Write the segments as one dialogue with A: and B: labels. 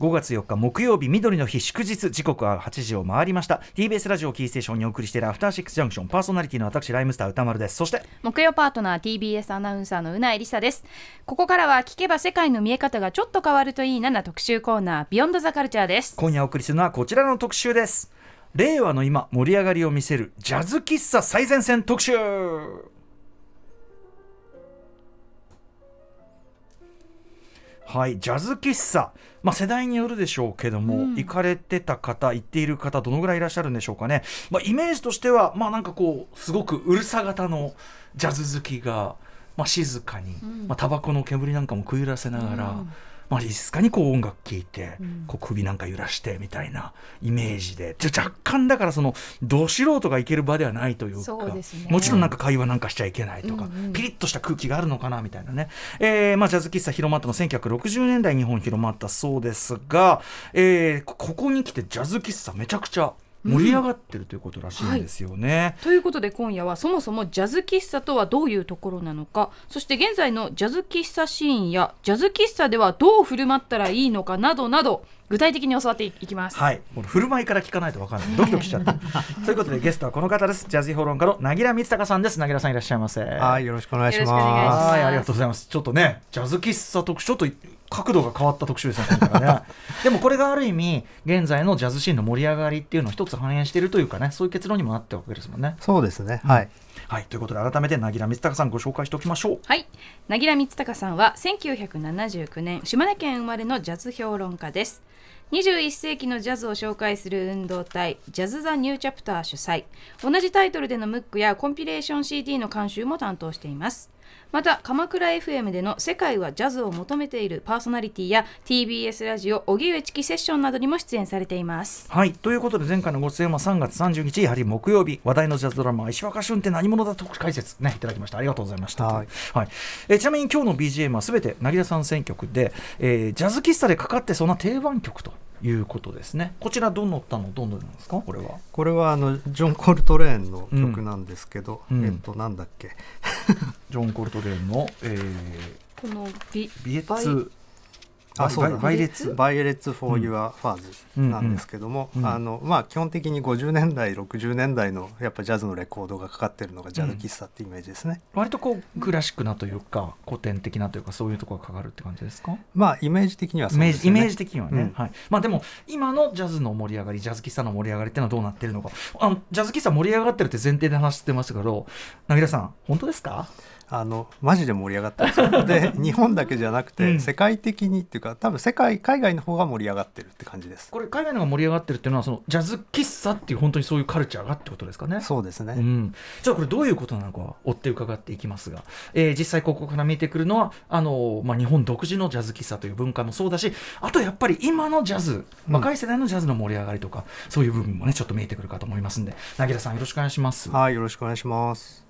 A: 5月4日木曜日緑の日祝日時刻は8時を回りました。TBS ラジオキーステーションにお送りしているアフターシックスジャンクションパーソナリティの私ライムスター歌丸です。そして
B: 木曜パートナー TBS アナウンサーのうなえりさです。ここからは聞けば世界の見え方がちょっと変わるといいなな特集コーナービヨンドザカルチャーです。
A: 今夜お送りするのはこちらの特集です。令和の今盛り上がりを見せるジャズ喫茶最前線特集。はいジャズ喫茶、まあ、世代によるでしょうけども、うん、行かれてた方行っている方どのぐらいいらっしゃるんでしょうかね、まあ、イメージとしてはまあなんかこうすごくうるさ型のジャズ好きが、まあ、静かに、うん、まあタバコの煙なんかも食い入らせながら、うんまあ、静かにこう音楽聴いて、こう首なんか揺らしてみたいなイメージで、じゃ若干だからそのど素人が行ける場ではないというか、ね、もちろんなんか会話なんかしちゃいけないとか、うんうん、ピリッとした空気があるのかなみたいなね、えーまあ、ジャズ喫茶広まったの1960年代日本広まったそうですが、えー、ここに来てジャズ喫茶めちゃくちゃ盛り上がってるということらしいんですよね、うんはい、
B: ということで今夜はそもそもジャズ喫茶とはどういうところなのか。そして現在のジャズ喫茶シーンやジャズ喫茶ではどう振る舞ったらいいのかなどなど具体的に教わっていきます。
A: はい。この振る舞いから聞かないと分かんない。ドキドキしちゃった。ということでゲストはこの方です。ジャズ評論家のなぎら光隆さんです。なぎらさんいらっしゃいませ。
C: はいよろしくお願いします。
A: はいありがとうございます。ちょっとねジャズ喫茶特集と角度が変わった特集ですねね。でもこれがある意味現在のジャズシーンの盛り上がりっていうのを一つ反映しているというかねそういう結論にもなってるわけですもんね。
C: そうですね、うん、はい、
A: ということで改めてなぎら光隆さんご紹介しておきましょう。
B: はい。なぎら光隆さんは1979年島根県生まれのジャズ評論家です。21世紀のジャズを紹介する運動体ジャズ・ザ・ニューチャプター主催。同じタイトルでのムックやコンピレーション CD の監修も担当しています。また鎌倉 FM での「世界はジャズを求めている」パーソナリティや TBS ラジオ荻上チキセッションなどにも出演されています。
A: はい。ということで前回のご出演は3月30日やはり木曜日話題のジャズドラマ「石若俊って何者だ」特解説。ねいただきました。ありがとうございました。はい、はい、えちなみに今日の BGM はすべて凪田さん選曲で、えー、ジャズ喫茶でかかってそうな定番曲ということですね。こちらどのったの？どんなんですか？これは。
C: これはあのジョンコルトレーンの曲なんですけど、うん、えっとなんだっけ？
A: ジョンコルトレーンの、え
B: ー、このビ
A: ビエツ
C: あそう Violets？Violets for Your Furs なんですけども、あのまあ、基本的に50年代60年代のやっぱジャズのレコードがかかってるのがジャズ喫茶ってイメージですね、
A: うん、割とこうクラシックなというか古典的なというかそういうところがかかるって感じですか？
C: まあイメージ的には
A: そうですね。イメージ的にはね、うん、はい。まあ、でも今のジャズの盛り上がりジャズ喫茶の盛り上がりっていうのはどうなってるのか。あのジャズ喫茶盛り上がってるって前提で話してましたけど凪田さん本当ですか？
C: あのマジで盛り上がったんですよ。で日本だけじゃなくて、世界的にっていうか多分世界海外の方が盛り上がってるって感じです。
A: これ海外の方が盛り上がってるっていうのはそのジャズ喫茶っていう本当にそういうカルチャーがってことですかね。
C: そうですね、
A: うん、じゃあこれどういうことなのか追って伺っていきますが、えー、実際ここから見えてくるのはあの、まあ、日本独自のジャズ喫茶という文化もそうだしあとやっぱり今のジャズ若い世代のジャズの盛り上がりとか、うん、そういう部分もねちょっと見えてくるかと思いますんで。凪田さんよろしくお願いします。
C: はいよろしくお願いします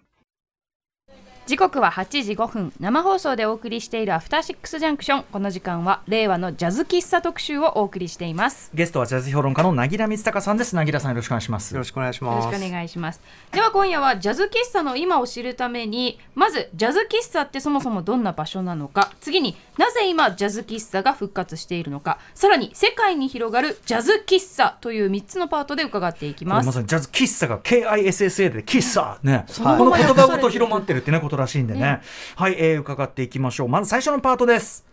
B: 時刻は8時5分。生放送でお送りしているアフターシックスジャンクション。この時間は令和のジャズ喫茶特集をお送りしています。
A: ゲストはジャズ評論家の凪良光隆さんです。凪良さんよろしくお願いします。
C: よろしくお願いします。
B: よろしくお願いします。では今夜はジャズ喫茶の今を知るためにまずジャズ喫茶ってそもそもどんな場所なのか。次になぜ今ジャズ喫茶が復活しているのか。さらに世界に広がるジャズ喫茶という3つのパートで伺っていきます。
A: まさにジャズ喫茶が KISSA で喫茶。ね、はい、この言葉ごと広まってるってねことらしいんでね。ね。はい、えー、伺っていきましょう。まず最初のパートです。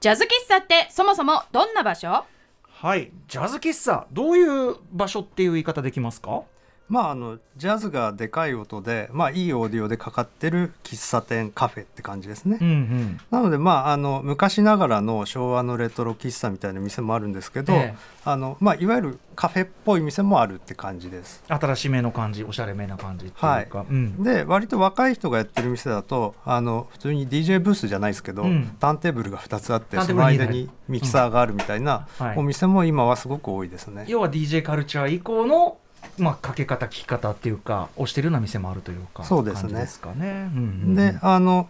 B: ジャズ喫茶ってそもそもどんな場所？
A: はいジャズ喫茶どういう場所っていう言い方できますか？
C: まああのジャズがでかい音で、まあ、いいオーディオでかかってる喫茶店カフェって感じですね、うんうん、なのでまああの昔ながらの昭和のレトロ喫茶みたいな店もあるんですけど、ええ、あのまあ、いわゆるカフェっぽい店もあるって感じです。
A: 新しめの感じおしゃれめな感じっていうか、はい。
C: うん、で割と若い人がやってる店だとあの普通に DJ ブースじゃないですけど、うん、ターンテーブルが2つあってその間にミキサーがあるみたいなお店も今はすごく多いですね、
A: 要は DJ カルチャー以降のまあ、かけ方聞き方っていうか押してるような店もあるというか
C: そうですね
A: ですかね。うんう
C: ん、であの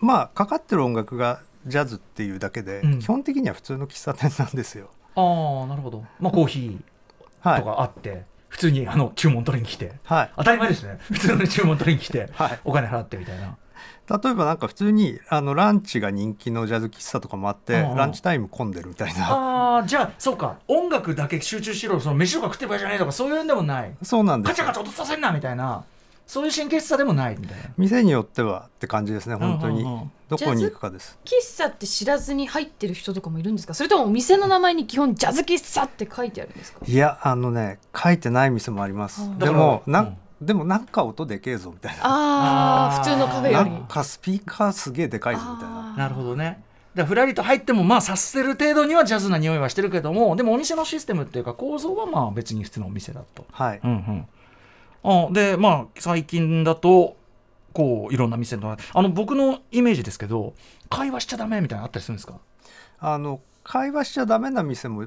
C: まあかかってる音楽がジャズっていうだけで、うん、基本的には普通の喫茶店なんですよ。
A: ああなるほど。まあコーヒーとかあって、はい、普通にあの注文取りに来て、はい、当たり前ですね普通の注文取りに来て、はい、お金払ってみたいな。
C: 例えばなんか普通にあのランチが人気のジャズ喫茶とかもあってランチタイム混んでるみたい
A: な。あじゃあそうか。音楽だけ集中しろ。その飯とか食ってばいいじゃないとかそういうんでもない。
C: そうなんです
A: カチャカチャ落とさせんなみたいな。そういう神経質さでもない。みたいな
C: 店によってはって感じですね本当に、うんうん。うん、どこに行くかです。
B: 喫茶って知らずに入ってる人とかもいるんですか？それともお店の名前に基本ジャズ喫茶って書いてあるんですか？
C: いやあのね書いてない店もあります。でもな、うんでもなんか音でけえぞみたいな。
B: ああ普通のカフェより。
C: なんかスピーカーすげえでかいぞみたいな。
A: なるほどね。だふらりと入ってもまあ察せる程度にはジャズな匂いはしてるけどもでもお店のシステムっていうか構造はまあ別に普通のお店だと。
C: はい、
A: うんうん。あでまあ最近だとこういろんな店のあの僕のイメージですけど会話しちゃダメみたいなのあったりするんですか？
C: あの会話しちゃダメな店も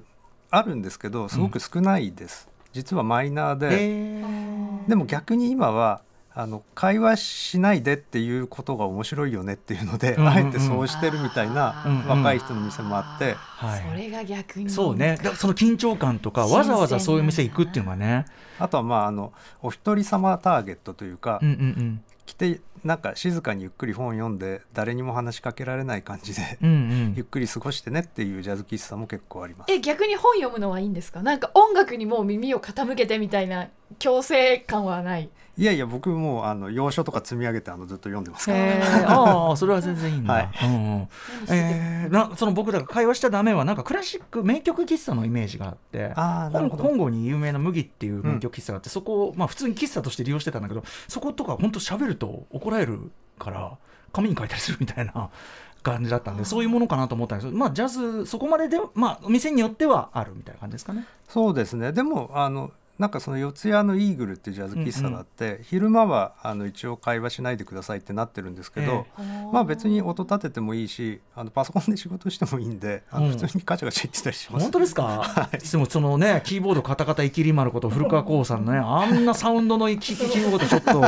C: あるんですけどすごく少ないです、うん、実はマイナーででも逆に今はあの会話しないでっていうことが面白いよねっていうので、うんうん、あえてそうしてるみたいな若い人の店もあって、
B: はい、それが逆に。
A: そうね。だその緊張感とかわざわざそういう店行くっていうのはね。
C: あとはまああのお一人様ターゲットというか、うんうんうん、来てなんか静かにゆっくり本読んで誰にも話しかけられない感じで、うんうん、ゆっくり過ごしてねっていうジャズ喫茶も結構あります。
B: え逆に本読むのはいいんですか？なんか音楽にもう耳を傾けてみたいな強制感はない。
C: いやいや僕もあの洋書とか積み上げてあのずっと読んでますから、
A: えー、ああそれは全然いいんだ、はい。うんうん。えー、なその僕らが会話しちゃダメはなんかクラシック名曲喫茶のイメージがあって
C: あ
A: なるほど。本郷に有名な麦っていう名曲喫茶があって、うん、そこを、まあ、普通に喫茶として利用してたんだけどそことか本当喋ると怒られるから紙に書いたりするみたいな 感じだったんでそういうものかなと思ったんです。けどまあジャズそこまででまあ店によってはあるみたいな感じですかね。
C: そうですね。でもあのなんかその四谷のイーグルっていうジャズ喫茶があって、うんうん、昼間はあの一応会話しないでくださいってなってるんですけど、えー、まあ別に音立ててもいいしあのパソコンで仕事してもいいんであの普通にガチャガチャ言ってたりします、
A: 本当ですか、はい、でもそのねキーボードカタカタいきり丸こと古川光さんのねあんなサウンドのキーボードちょっと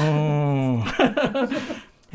A: うん。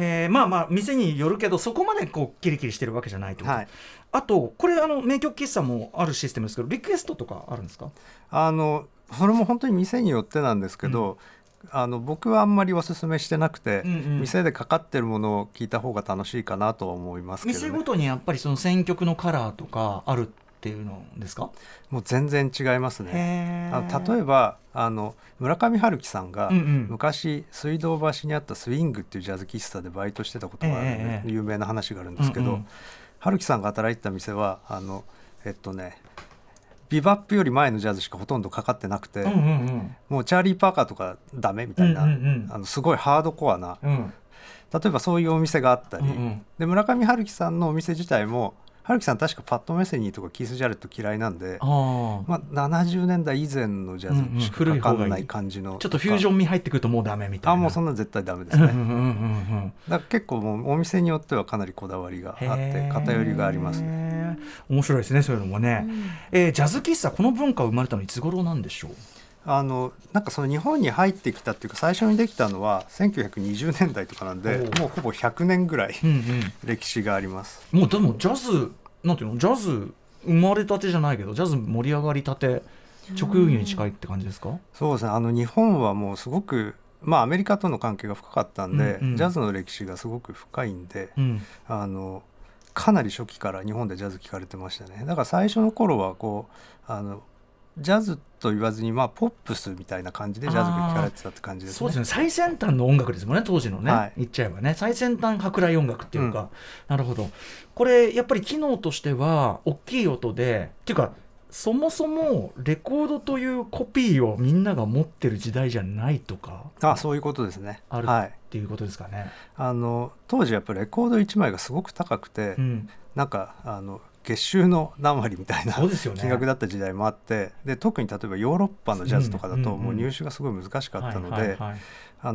A: えー、まあまあ店によるけどそこまでこうキリキリしてるわけじゃないと、はい、あとこれあの名曲喫茶もあるシステムですけどリクエストとかあるんですか？
C: あのそれも本当に店によってなんですけど、うん、あの僕はあんまりおすすめしてなくて、うんうん、店でかかってるものを聞いた方が楽しいかなとは思いますけど、
A: ね、店ごとにやっぱりその選曲のカラーとかあるっていうのですか？
C: もう全然違いますね。あ例えばあの村上春樹さんが昔水道橋にあったスイングっていうジャズ喫茶でバイトしてたことがあるので、有名な話があるんですけど、うんうん、春樹さんが働いてた店はあのえっとねビバップより前のジャズしかほとんどかかってなくて、うんうんうん、もうチャーリー・パーカーとかダメみたいな、うんうんうん、あのすごいハードコアな、うん、例えばそういうお店があったり、うんうん、で村上春樹さんのお店自体も春樹さん確かパッド・メセニーとかキース・ジャレット嫌いなんであ、まあ、70年代以前のジャズしかかかんない感じの、うんうん、
A: ちょっとフュージョン味入ってくるともうダメみたいな。
C: あもうそんな絶対ダメですね。うんうんうん、だ結構もうお店によってはかなりこだわりがあって偏りがありますね。
A: 面白いですねそういうのもね、うん、えー、ジャズ喫茶この文化生まれたのいつ頃なんでしょう？
C: あのなんかその日本に入ってきたっていうか最初にできたのは1920年代とかなんでもうほぼ100年ぐらい歴史があります、
A: うんうん、もうでもジャズなんていうのジャズ生まれたてじゃないけどジャズ盛り上がりたて直輸入に近いって感じですか？
C: そうですね。あの日本はもうすごくまあアメリカとの関係が深かったんで、うんうん、ジャズの歴史がすごく深いんで、うん、あのかなり初期から日本でジャズ聴かれてましたね。だから最初の頃はこうあのジャズと言わずに、まあ、ポップスみたいな感じでジャズが聴かれてたって感じですね。
A: そうですね。最先端の音楽ですもんね当時のね、はい、言っちゃえばね。最先端舶来音楽っていうか、うん、なるほど。これやっぱり機能としては大きい音でっていうかそもそもレコードというコピーをみんなが持ってる時代じゃないとか
C: あそういうことですね。
A: あるっていうことですかね、はい、
C: あの当時やっぱりレコード1枚がすごく高くて、うん、なんかあの月収の何割みたいな、金額だった時代もあってで特に例えばヨーロッパのジャズとかだともう入手がすごい難しかったので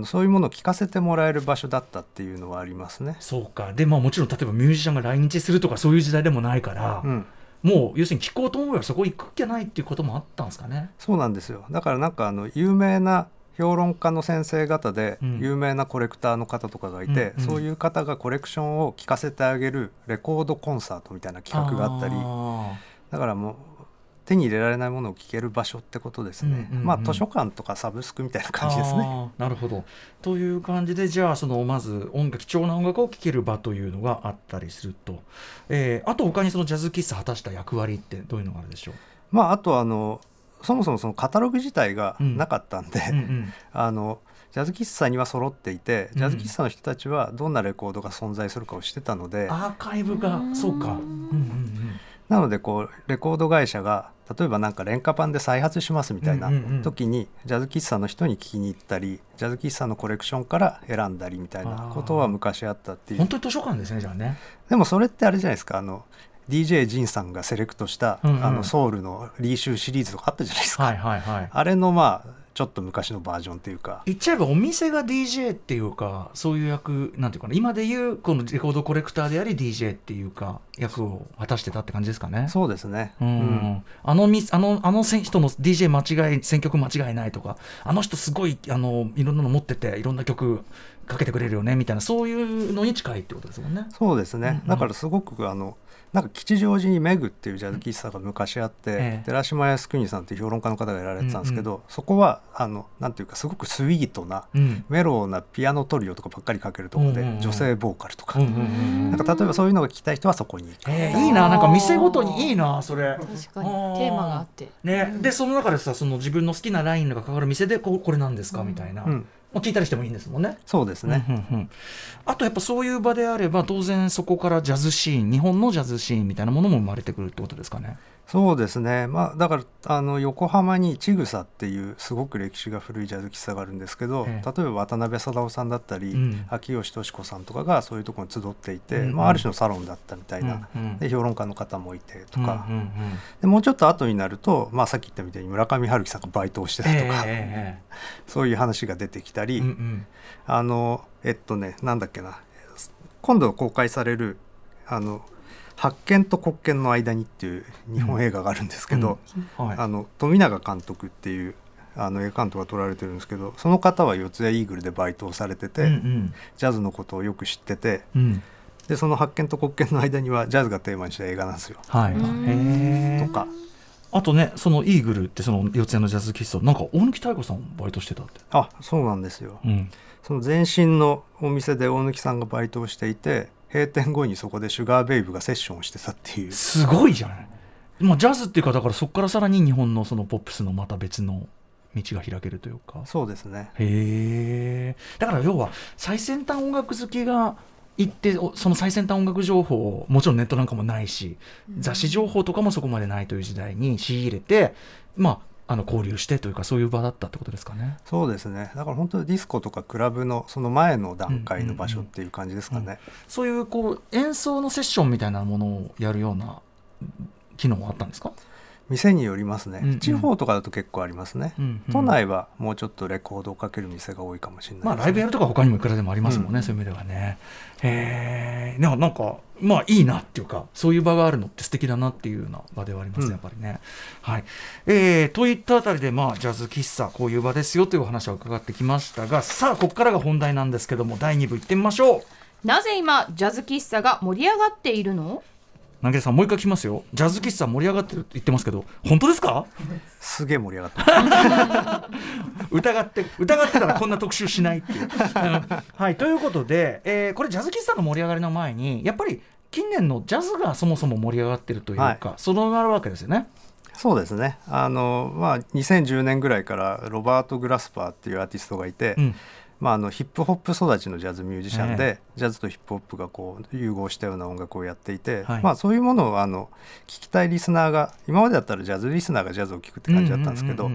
C: そういうものを聞かせてもらえる場所だったっていうのはありますね。
A: そうか。で、まあ、もちろん例えばミュージシャンが来日するとかそういう時代でもないから、うん、もう要するに聞こうと思えばそこ行くっきゃないっていうこともあったんですかね。
C: そうなんですよ。だからなんかあの有名な評論家の先生方で有名なコレクターの方とかがいて、うん、そういう方がコレクションを聞かせてあげるレコードコンサートみたいな企画があったり。だからもう手に入れられないものを聞ける場所ってことですね、うんうんうん、まあ図書館とかサブスクみたいな感じですね。
A: なるほど。という感じでじゃあそのまず音楽貴重な音楽を聴ける場というのがあったりすると、えー、あと他にそのジャズ喫茶果たした役割ってどういうのがあるでしょう？
C: まあ、あとあのそもそもそのカタログ自体がなかったんで、うんうん。うん、あのジャズ喫茶には揃っていてジャズ喫茶の人たちはどんなレコードが存在するかを知ってたので、
A: アーカイブがそうか、うんうんうん。
C: なのでこうレコード会社が例えばなんか廉価版で再発しますみたいな時にジャズ喫茶の人に聞きに行ったりジャズ喫茶のコレクションから選んだりみたいなことは昔あったっていう。
A: 本当に図書館ですねじゃあね。
C: でもそれってあれじゃないですかあの DJ ジンさんがセレクトした、うんうん、あのソウルのリーシューシリーズとかあったじゃないですか、はいはいはい、あれのまあちょっと昔のバージョンというか。
A: 言っちゃえばお店が DJ っていうかそういう役なんていうかな。今でいうこのレコードコレクターであり DJ っていうか役を果たしてたって感じですかね。
C: そうですね、
A: うん、うん、あのあのあの人の DJ 間違い選曲間違いないとかあの人すごいあのいろんなの持ってていろんな曲かけてくれるよねみたいなそういうのに近いってことですもんね。
C: そうですね、うんうん、だからすごくあのなんか吉祥寺にメグっていうジャズ喫茶が昔あって、ええ、寺島康邦さんっていう評論家の方がやられてたんですけど、うんうん、そこはあのなんていうかすごくスイートな、うん、メローなピアノトリオとかばっかりかけるところで、うんうんうん、女性ボーカルとか,、なんか例えばそういうのが聞きたい人はそこに行く、
A: えー、いいななんか店ごとにいいなそれ。
B: 確かにテーマがあって。
A: ね。でその中でさその自分の好きなラインがかかる店でここれなんですか、みたいな、うん聞いたりしてもいいんですもんね。
C: そうですね、うん
A: うんうん、あとやっぱそういう場であれば当然そこからジャズシーン日本のジャズシーンみたいなものも生まれてくるってことですかね。
C: そうですね、まあ、だからあの横浜にちぐさっていうすごく歴史が古いジャズ喫茶があるんですけど、ええ、例えば渡辺貞夫さんだったり、うん、秋吉敏子さんとかがそういうところに集っていて、うん。うん、まあ、ある種のサロンだったみたいな、うん。うん、で評論家の方もいてとか、うん。うん。うん、でもうちょっと後になると、まあ、さっき言ったみたいに村上春樹さんがバイトをしてたとか、え、そういう話が出てきたり、うん。うん、あのえっとねなんだっけな。今度公開されるあの発見と国権の間にっていう日本映画があるんですけど、うん。はい、あの富永監督っていうあの映画監督が撮られてるんですけどその方は四谷イーグルでバイトをされてて、うんうん、ジャズのことをよく知ってて、うん、でその発見と国権の間にはジャズがテーマにした映画なんですよ。はい、とか。
A: あとねそのイーグルってその四谷のジャズ喫茶なんか大貫妙子さんバイトしてたって。
C: あそうなんですよ、うん、その前身のお店で大貫さんがバイトをしていて閉店後にそこでシュガーベイブがセッションをしてたっていう。
A: すごいじゃないまあ、ジャズっていうかだからそこからさらに日本のそのポップスのまた別の道が開けるというか。
C: そうですね。
A: へえだから要は最先端音楽好きが行ってその最先端音楽情報をもちろんネットなんかもないし、雑誌情報とかもそこまでないという時代に仕入れてまああの交流してというかそういう場だったってことですかね。
C: そうですね。だから本当にディスコとかクラブのその前の段階の場所っていう感じですかね。うんうんうん、
A: そういうこう演奏のセッションみたいなものをやるような機能はあったんですか？
C: 店によりますね、うんうん、地方とかだと結構ありますね、うんうん、都内はもうちょっとレコードをかける店が多いかもしれない、ね、
A: まあライブやるとか他にもいくらでもありますもんね、うん、そういう意味ではね。へえなんかまあいいなっていうかそういう場があるのって素敵だなっていうような場ではありますね、やっぱりね、はい。えー、といったあたりでまあジャズ喫茶こういう場ですよというお話を伺ってきましたがさあここからが本題なんですけども第2部いってみましょう。
B: なぜ今ジャズ喫茶が盛り上がっているの？
A: 投げさんもう一回聞きますよ。ジャズ喫茶盛り上がってるって言ってますけど本当ですか？
C: すげえ盛り上がって
A: 疑って疑ってたらこんな特集しないっていう。はいということで、えー、これジャズ喫茶の盛り上がりの前にやっぱり近年のジャズがそもそも盛り上がってるというか、はい、そのなるわけですよね。
C: そうですね。あの、まあ、2010年ぐらいからロバート・グラスパーっていうアーティストがいて、うんまあ、あのヒップホップ育ちのジャズミュージシャンで、ジャズとヒップホップがこう融合したような音楽をやっていて、はい、まあ、そういうものをあの聞きたいリスナーが今までだったらジャズリスナーがジャズを聴くって感じだったんですけど、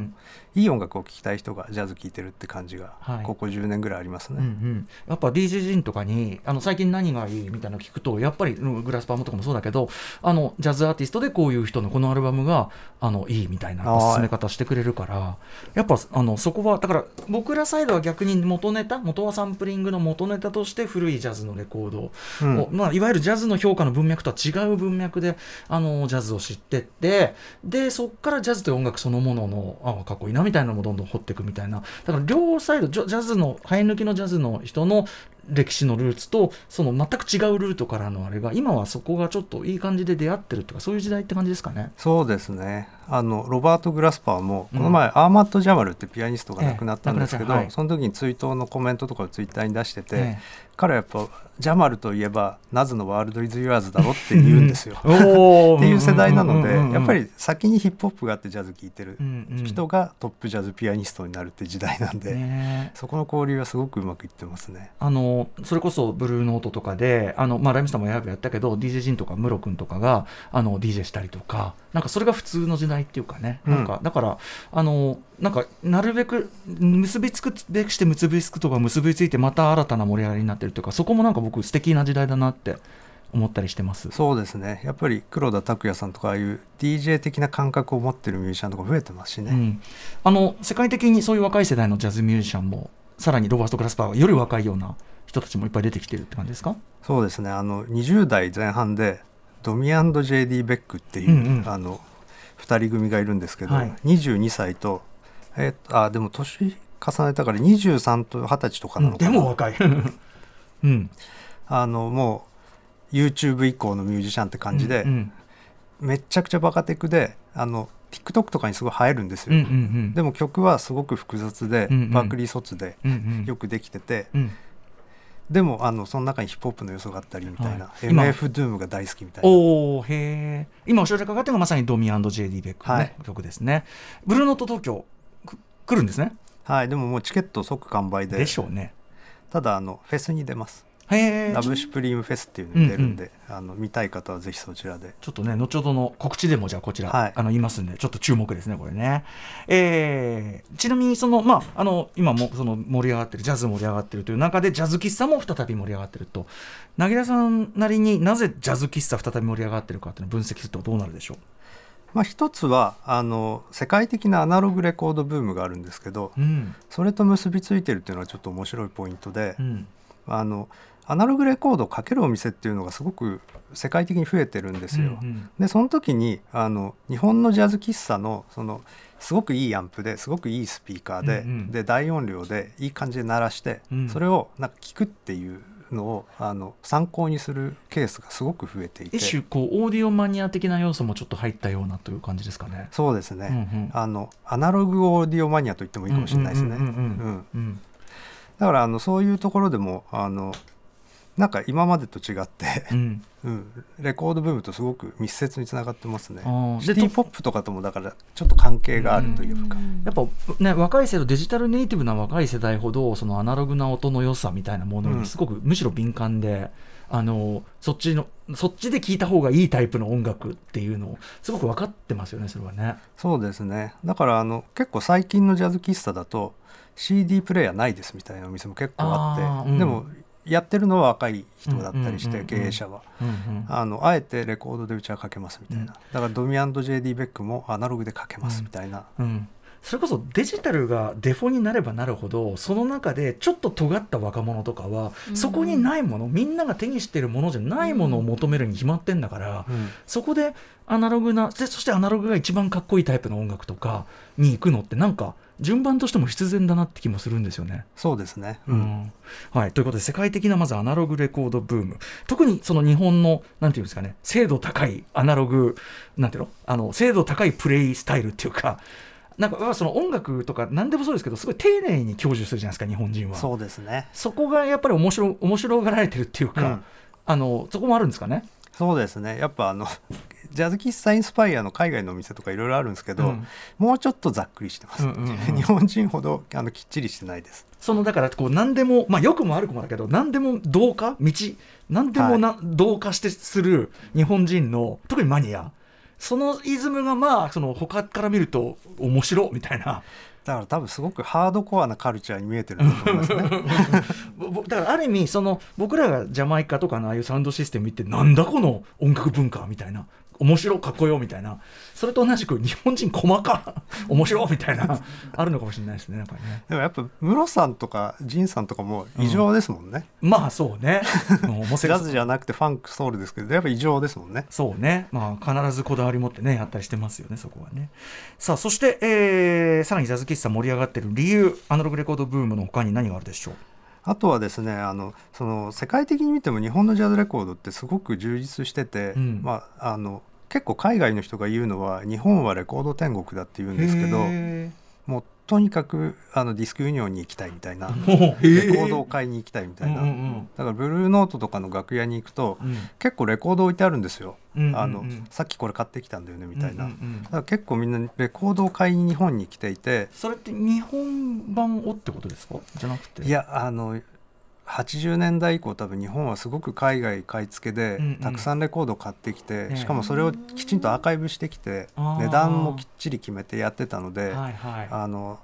C: い。い音楽を聴きたい人がジャズ聴いてるって感じが、ここ10年ぐらいありますね、うんう
A: ん、やっぱ DJ ジンとかにあの最近何がいいみたいなの聞くとやっぱりグラスパームとかもそうだけどあのジャズアーティストでこういう人のこのアルバムがあのいいみたいな進め方してくれるからやっぱあのそこはだから僕らサイドは逆に元ネタ元はサンプリングの元ネタとして古いジャズのレコードうん、まあ、いわゆるジャズの評価の文脈とは違う文脈であのジャズを知ってってでそこからジャズという音楽そのもののあかっこいいなみたいなのもどんどん掘っていくみたいな。だから両サイドジャズの生え抜きのジャズの人の歴史のルーツとその全く違うルートからのあれが今はそこがちょっといい感じで出会ってるとかそういう時代って感じですかね。
C: そうですねあのロバート・グラスパーもこの前、アーマット・ジャマルってピアニストが亡くなったんですけど、その時に追悼のコメントとかをツイッターに出してて、彼はやっぱジャマルといえばナズのワールド・イズ・ユアーズだろって言うんですよ。っていう世代なのでやっぱり先にヒップホップがあってジャズ聴いてる人がトップジャズピアニストになるって時代なんで、ね、そこの交流はすごくうまくいってますね。
A: あのそれこそブルーノートとかであの、まあ、ライムスターもややったけど DJ ジンとかムロ君とかがあの DJ したりとかなんかそれが普通の時代っていうかね、なんかだからあのなんかなるべく結びつくべくして結びつくとか結びついてまた新たな盛り上がりになってるというかそこもなんか僕素敵な時代だなって思ったりしてます。
C: そうですね。やっぱり黒田拓也さんとかああいう DJ 的な感覚を持ってるミュージシャンとか増えてますしね、うん、
A: あの世界的にそういう若い世代のジャズミュージシャンもさらにロバート・クラスパーがより若いような人たちもいっぱい出てきてるって感じですか？
C: そうですね。あの20代前半でドミ &JD ベックっていう、うんうん、あの2人組がいるんですけど、はい、22歳とえー、あでも年重ねたから23と20歳とかなのか
A: な、でも若い、
C: うん、あのもう YouTube 以降のミュージシャンって感じで、うんうん、めちゃくちゃバカテクであの TikTok とかにすごい映えるんですよ、うんうんうん、でも曲はすごく複雑で、うんうん、バークリー卒でよくできてて、うんうん、でもあのその中にヒップホップの要素があったりみたいな、はい、MF ドゥームが大好きみたいな。
A: おへえ今おっしゃりかかってるのがまさにドミ &JD ベックの、ね、はい、曲ですね。ブルーノート東京来るんですね。
C: はい。でももうチケット即完売で。
A: でしょうね。
C: ただあのフェスに出ますラブシュプリームフェスっていうのに出るんで、うんうん、あの見たい方はぜひそちらで。
A: ちょっとね後ほどの告知でもじゃあこちら、はい、あの言いますんでちょっと注目ですねこれね、えー、ちなみにそのまああの今もその盛り上がってるジャズ盛り上がってるという中でジャズ喫茶も再び盛り上がってると。凪良さんなりになぜジャズ喫茶再び盛り上がってるかっていうのを分析するとどうなるでしょう？
C: まあ、一つはあの世界的なアナログレコードブームがあるんですけど、うん、それと結びついてるっていうのはちょっと面白いポイントで、うん、あのアナログレコードをかけるお店っていうのがすごく世界的に増えてるんですよ。うんうん、でその時にあの日本のジャズ喫茶のそのすごくいいアンプですごくいいスピーカーでうんうん、で大音量でいい感じで鳴らして、うん、それをなんか聞くっていうのをあの参考にするケースがすごく増えていて。
A: 一種こうオーディオマニア的な要素もちょっと入ったようなという感じですかね。
C: そうですね、うんうん、あのアナログオーディオマニアと言ってもいいかもしれないですね。だからあのそういうところでもあのなんか今までと違って、うん、うん、レコードブームとすごく密接につながってますね。シティ・ポップとかともだからちょっと関係があるというか、うん、
A: やっぱね若い世代デジタルネイティブな若い世代ほどそのアナログな音の良さみたいなものにすごくむしろ敏感で。あのそっちのそっちで聞いた方がいいタイプの音楽っていうのをすごく分かってますよねそれはね。
C: そうですね。だからあの結構最近のジャズ喫茶だと CD プレーヤーないですみたいなお店も結構あって、うん、でもやってるのは若い人だったりして経営者は。あのあえてレコードでうちはかけますみたいな、だからドミ &JD ベックもアナログでかけますみたいな、
A: それこそデジタルがデフォになればなるほどその中でちょっと尖った若者とかは、そこにないものみんなが手にしてるものじゃないものを求めるに決まってんだから、うん、そこでアナログなでそしてアナログが一番かっこいいタイプの音楽とかに行くのってなんか順番としても必然だなって気もするんですよね。
C: そうですね、
A: うん、はい、ということで世界的なまずアナログレコードブーム。特にその日本のなんていうんですかね。精度高いアナログなんていうの？あの精度高いプレイスタイルっていうかなんかその音楽とか何でもそうですけどすごい丁寧に享受するじゃないですか日本人は。
C: そうですね。
A: そこがやっぱり面白面白がられてるっていうか、うん、あのそこもあるんですかね？
C: そうですね。やっぱあのジャズ喫茶インスパイアの海外のお店とかいろいろあるんですけど、うん、もうちょっとざっくりしてます、うんうんうん、日本人ほどあのきっちりしてないです。
A: そのだからこう何でもまあよくも悪くもだけど何でも同化道何でもな、はい、同化してする日本人の特にマニア。そのイズムがまあその他から見ると面白みたいな。
C: だから多分すごくハードコアなカルチャーに見えてると思いますね。
A: だからある意味その僕らがジャマイカとかのああいうサウンドシステム見てなんだこの音楽文化みたいな面白かっこよみたいなそれと同じく日本人細か面白みたいなあるのかもしれないですねやっぱりね
C: でもやっぱムロさんとかジンさんとかも異常ですもんね、
A: うん、まあそうね
C: ジャズじゃなくてファンクソウルですけどやっぱ異常ですもんね
A: そうねまあ必ずこだわり持ってねやったりしてますよねそこはねさあそして、えー、さらにジャズ喫茶盛り上がってる理由アナログレコードブームの他に何があるでしょう
C: あとはですねあのその世界的に見ても日本のジャズレコードってすごく充実してて、うん、まあ、あの結構海外の人が言うのは日本はレコード天国だって言うんですけどもうとにかくあのディスクユニオンに行きたいみたいな レコードを買いに行きたいみたいな、だからブルーノートとかの楽屋に行くと、うん、結構レコード置いてあるんですよ、あのさっきこれ買ってきたんだよねみたいな、だから結構みんなレコードを買いに日本に来ていて
A: それって日本版をってことですか？じゃなくて。
C: いやあの80年代以降多分日本はすごく海外買い付けでたくさんレコードを買ってきて、しかもそれをきちんとアーカイブしてきて値段もきっちり決めてやってたので、あの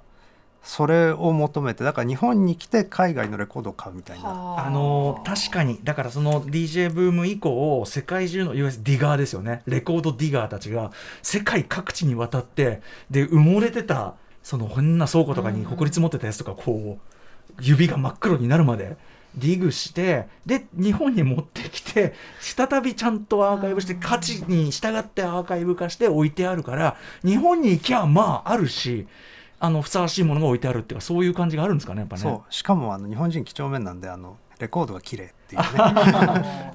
C: それを求めてだから日本に来て海外のレコードを買うみたいな。
A: あ。の確かに。だからその DJ ブーム以降世界中のいわゆるディガーですよね。レコードディガーたちが世界各地にわたってで埋もれてたその変な倉庫とかにほこり積もってたやつとかこう指が真っ黒になるまでディグしてで日本に持ってきて再びちゃんとアーカイブして価値に従ってアーカイブ化して置いてあるから日本に行きゃまああるしあのふさわしいものが置いてあるっていうかそういう感じがあるんですかねやっぱね。
C: そう。しかもあの日本人几帳面なんであのレコードが綺麗っていうね。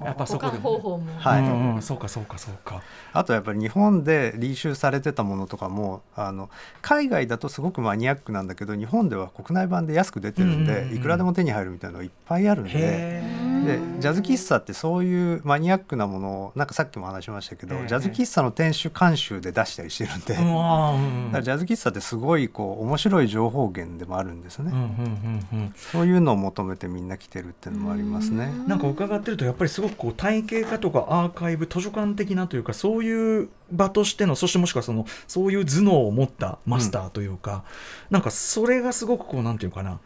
B: やっぱそこで方法も。
A: はい、うんうん、そうかそうかそうか。
C: あとやっぱり日本で履修されてたものとかもあの海外だとすごくマニアックなんだけど日本では国内版で安く出てるんで、うんうんうん、いくらでも手に入るみたいなのがいっぱいあるんで。でジャズ喫茶ってそういうマニアックなものをなんかさっきも話しましたけどジャズ喫茶の店主監修で出したりしてるんで、うんうん、ジャズ喫茶ってすごいこう面白い情報源でもあるんですね、うんうんうんうん、そういうのを求めてみんな来てるっていうのもありますね。
A: なんか伺ってるとやっぱりすごくこう体系化とかアーカイブ図書館的なというかそういう場としてのそしてもしくはそのそういう頭脳を持ったマスターというか、うん、なんかそれがすごくこうなんていうかな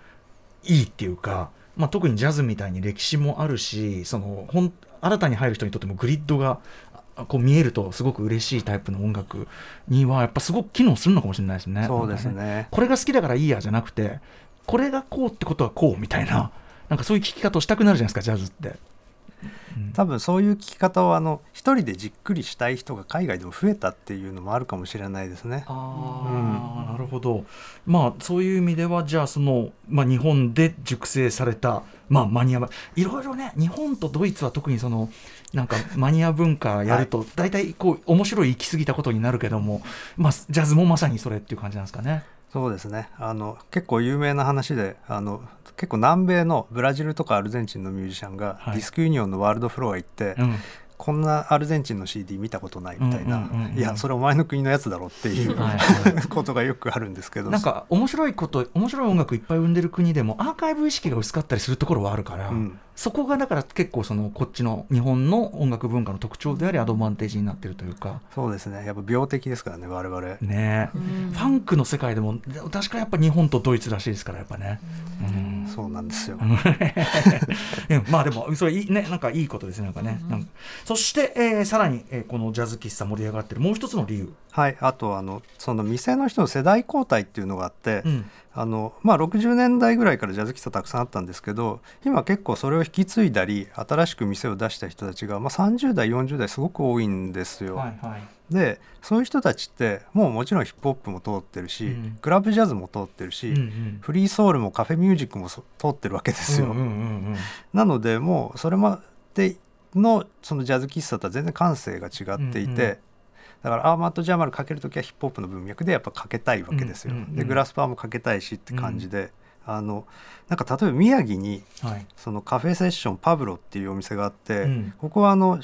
A: いいっていうか、まあ、特にジャズみたいに歴史もあるしそのほん新たに入る人にとってもグリッドがこう見えるとすごく嬉しいタイプの音楽にはやっぱすごく機能するのかもしれないですね。
C: そうですね、ね、
A: これが好きだからいいやじゃなくてこれがこうってことはこうみたいな。なんかそういう聞き方をしたくなるじゃないですかジャズって。
C: 多分そういう聞き方をあの一人でじっくりしたい人が海外でも増えたっていうのもあるかもしれないですね。
A: あうん、なるほど。まあそういう意味ではじゃあその、まあ、日本で熟成された、まあ、マニアいろいろね日本とドイツは特にそのなんかマニア文化やると大体こう面白い行き過ぎたことになるけども、まあ、ジャズもまさにそれっていう感じなんですかね。
C: そうですね。あの結構有名な話であの結構南米のブラジルとかアルゼンチンのミュージシャンが、ディスクユニオンのワールドフロア行って、うん。こんなアルゼンチンの CD 見たことないみたいな、いやそれお前の国のやつだろっていう ことがよくあるんですけど。
A: なんか面白いこと面白い音楽いっぱい生んでる国でもアーカイブ意識が薄かったりするところはあるから、うん、そこがだから結構そのこっちの日本の音楽文化の特徴でありアドバンテージになってるというか。
C: そうですね。やっぱ病的ですからね我々。
A: ね。ファンクの世界でも確かやっぱ日本とドイツらしいですからやっぱね、
C: うん、そうなんですよ。
A: まあでもそれいいね。なんかいいことですねなんかね、うん、そして、えー、さらに、えー、このジャズ喫茶盛り上がってるもう一つの理由。
C: はい。あとあのその店の人の世代交代っていうのがあって、うん、あのまあ、60年代ぐらいからジャズ喫茶たくさんあったんですけど今結構それを引き継いだり新しく店を出した人たちが、まあ、30代40代すごく多いんですよ。はいはい、でそういう人たちってもうもちろんヒップホップも通ってるし、うん、クラブジャズも通ってるし、うんうん、フリーソウルもカフェミュージックも通ってるわけですよ。なのでもうそれまでのそのジャズ喫茶とは全然感性が違っていて、うんうんだからアーマット・ジャマルかける時はヒップホップの文脈でやっぱかけたいわけですよ。でグラスパーもかけたいしって感じで、うん、あのなんか例えば宮城に、はい、そのカフェセッションパブロっていうお店があって、うん、ここはあの老舗を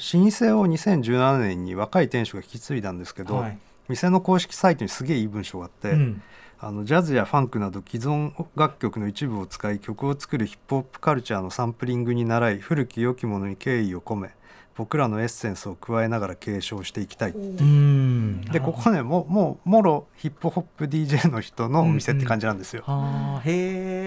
C: 2017年に若い店主が引き継いだんですけど、はい、店の公式サイトにすげえいい文章があって。うん。あのジャズやファンクなど既存楽曲の一部を使い曲を作るヒップホップカルチャーのサンプリングに倣い古き良きものに敬意を込め僕らのエッセンスを加えながら継承していきたいでここねももうもろヒップホップ DJ の人のお店って感じなんですよ。
A: うんうん、へ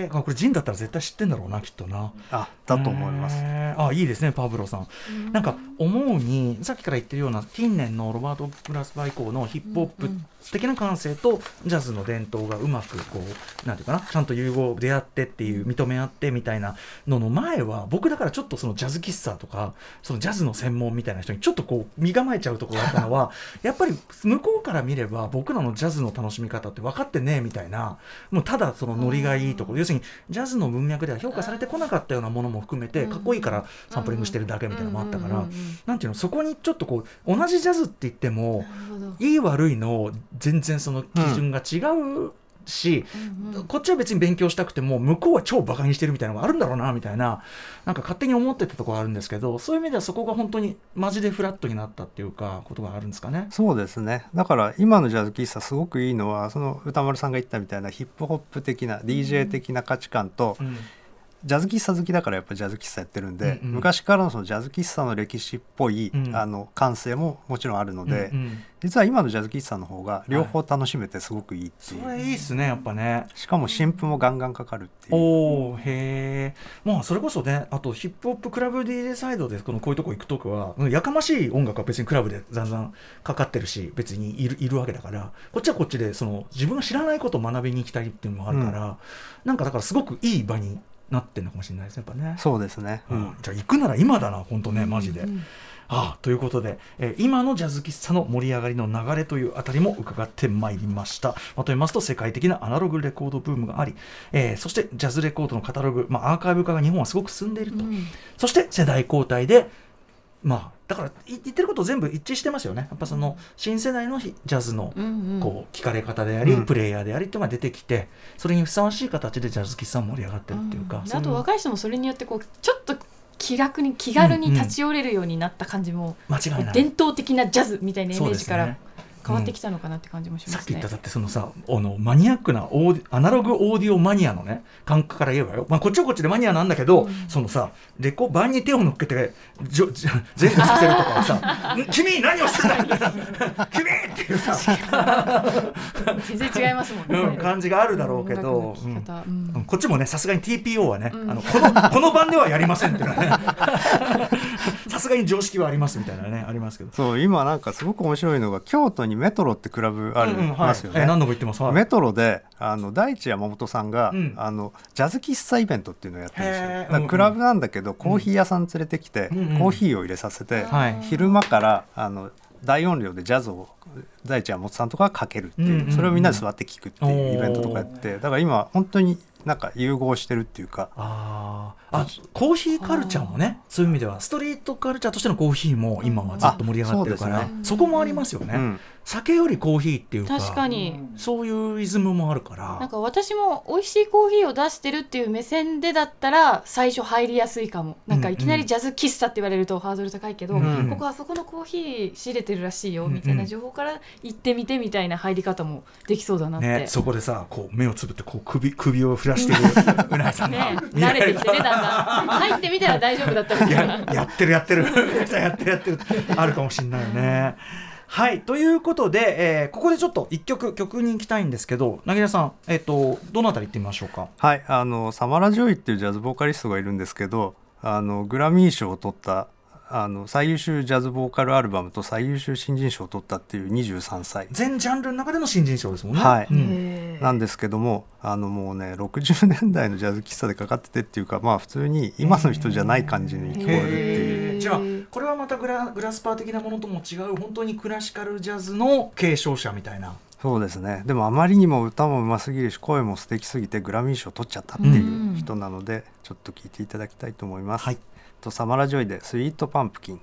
A: えこれジンだったら絶対知ってんだろうなきっとな。
C: あだと思います。
A: あいいですねパブロさん。んなんか思うにさっきから言ってるような近年のロバート・グラスバ以降のヒップホップ的な感性とジャズの伝統がうまくこうなんていうかなちゃんと融合出会ってっていう認め合ってみたいなのの前は僕だからちょっとそのジャズ喫茶とかそのジャズの専門みたいな人にちょっとこう身構えちゃうところがあったのは やっぱり向こうから見れば僕らのジャズの楽しみ方って分かってねえみたいなもうただそのノリがいいところ。要するにジャズの文脈では評価されてこなかったようなものも含めてかっこいいからサンプリングしてるだけみたいなのもあったからなんていうのそこにちょっとこう同じジャズって言ってもいい悪いの全然その基準が違う、し、うんうん、こっちは別に勉強したくても向こうは超バカにしてるみたいなのがあるんだろうなみたいな。なんか勝手に思ってたところあるんですけどそういう意味ではそこが本当にマジでフラットになったっていうかことがあるんですかね。
C: そうですね。だから今のジャズ喫茶すごくいいのはその歌丸さんが言ったみたいなヒップホップ的な DJ 的な価値観と、うんジャズ喫茶好きだからやっぱジャズ喫茶やってるんで、うんうん、昔からのそのジャズ喫茶の歴史っぽい、うん、あの感性ももちろんあるので、うんうん、実は今のジャズ喫茶の方が両方楽しめてすごくいいっていう、
A: はい、それいいっすねやっぱね。
C: しかも新譜もガンガンかかるっていう。
A: おへえまあそれこそねあとヒップホップクラブ DJ サイドでこのこういうとこ行くときはやかましい音楽は別にクラブでざんざんかかってるし別にいるいるわけだから。こっちはこっちでその自分が知らないことを学びに行きたいっていうのもあるから、うん、なんかだからすごくいい場になってるのかもしれないですねやっぱね。
C: そうですね、
A: うん、じゃあ行くなら今だな本当ねマジで、うんうん、ああということで、えー、今のジャズ喫茶の盛り上がりの流れというあたりも伺ってまいりました。まとめますと世界的なアナログレコードブームがあり、えー、そしてジャズレコードのカタログ、まあ、アーカイブ化が日本はすごく進んでいると、うん、そして世代交代でまあだから言ってること全部一致してますよね。やっぱその新世代のジャズのこう聞かれ方であり、うん、プレイヤーでありっていうのが出てきてそれにふさわしい形でジャズ喫茶盛り上がってるっていうか、
B: うん、あと若い人もそれによってこうちょっと気楽に気軽に立ち寄れるようになった感じも、
A: 間違いない。
B: 伝統的なジャズみたいなイメージから変わってきたのかなって感じもします、ね。うん、
A: さっき言っただってそのさあのマニアックなオーアナログオーディオマニアのね感覚から言えばよ、まあ、こっちはこっちでマニアなんだけど、うん、そのさレコ盤に手を乗っけてじょじ前後させるとかさ 「君何をしてんだ! 」君っていうさ
B: 全然違いますもんね、
A: うん、感じがあるだろうけど、うん、こっちもねさすがに TPO はね、あのこのこの版ではやりませんっていうのはね。さすがに常識はありますみたいなねありますけど。
C: そう今なんかすごく面白いのが京都にメトロってクラブありますよね、うんうん
A: はい、何度も言ってます、
C: はい、メトロであの大地山本さんが、うん、あのジャズ喫茶イベントっていうのをやってるんですよ。クラブなんだけど、コーヒー屋さん連れてきて、うんコーヒーを入れさせて、昼間からあの大音量でジャズを大地山本さんとかかけるっていう、それをみんなで座って聞くっていうイベントとかやってだから今本当になんか融合してるっていうか。
A: ああコーヒーカルチャーもねそういう意味ではストリートカルチャーとしてのコーヒーも今はずっと盛り上がってるから、そこもありますよね、うん、酒よりコーヒーっていうか
B: 確かに。
A: そういうイズムもあるから。
B: なんか私も美味しいコーヒーを出してるっていう目線でだったら最初入りやすいかも。なんかいきなりジャズ喫茶って言われるとハードル高いけど、うん。うん、ここはそこのコーヒー仕入れてるらしいよみたいな情報から行ってみてみたいな入り方もできそうだなって、ね、
A: そこでさこう目をつぶってこう首首を振らしてる うなさんが、
B: ね、慣れてきてねだんだん。入ってみたら大丈夫だったみたい
A: な。やってるやってる。やってるやってる。あるかもしれないよね。はいということで、えー、ここでちょっと一曲曲に行きたいんですけど凪田さん、えーと、どのあたり行ってみましょうか？
C: はいあのサマラ・ジョイっていうジャズボーカリストがいるんですけどあのグラミー賞を取ったあの最優秀ジャズボーカルアルバムと最優秀新人賞を取ったっていう23歳。
A: 全ジャンルの中での新人賞ですもんね。
C: はい、うん、なんですけどもあのもうね60年代のジャズ喫茶でかかっててっていうかまあ普通に今の人じゃない感じに聞こえるっていう。
A: じゃあこれはまたグラグラスパー的なものとも違う本当にクラシカルジャズの継承者みたいな。
C: そうですね。でもあまりにも歌もうますぎるし声も素敵すぎてグラミー賞取っちゃったっていう人なので、ちょっと聞いていただきたいと思います。はい。とサマラジョイで Sweet Pumpkin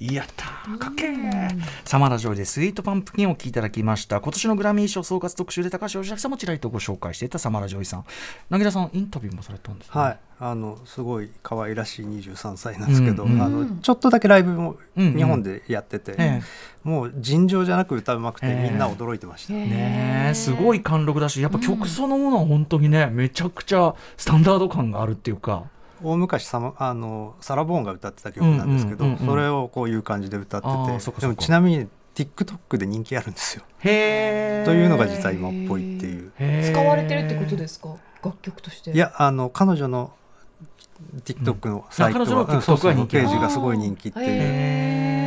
A: やったかっけー。サマラジョイで Sweet Pumpkin を聞いただきました。今年のグラミー賞総括特集で高橋芳朗さんもちらりとご紹介していたサマラジョイさん。凪田さんインタビューもされたんです、
C: ね、はい。あのすごい可愛らしい23歳なんですけど、うんうん、あのちょっとだけライブも日本でやってて、うんうんもう尋常じゃなく歌うまくて、みんな驚いてました、
A: ねすごい貫禄だしやっぱ曲そのものは本当にねめちゃくちゃスタンダード感があるっていうか。
C: 大昔サあのサラ・ボーンが歌ってた曲なんですけど、うんうんうんうん、それをこういう感じで歌っててでもちなみに TikTok で人気あるんですよ。へというのが実は今っぽいっていう。
B: 使われてるってことですか？楽曲として。
C: いやあの彼女の TikTok のサイトは、うん、そうそうページがすごい人気っていう。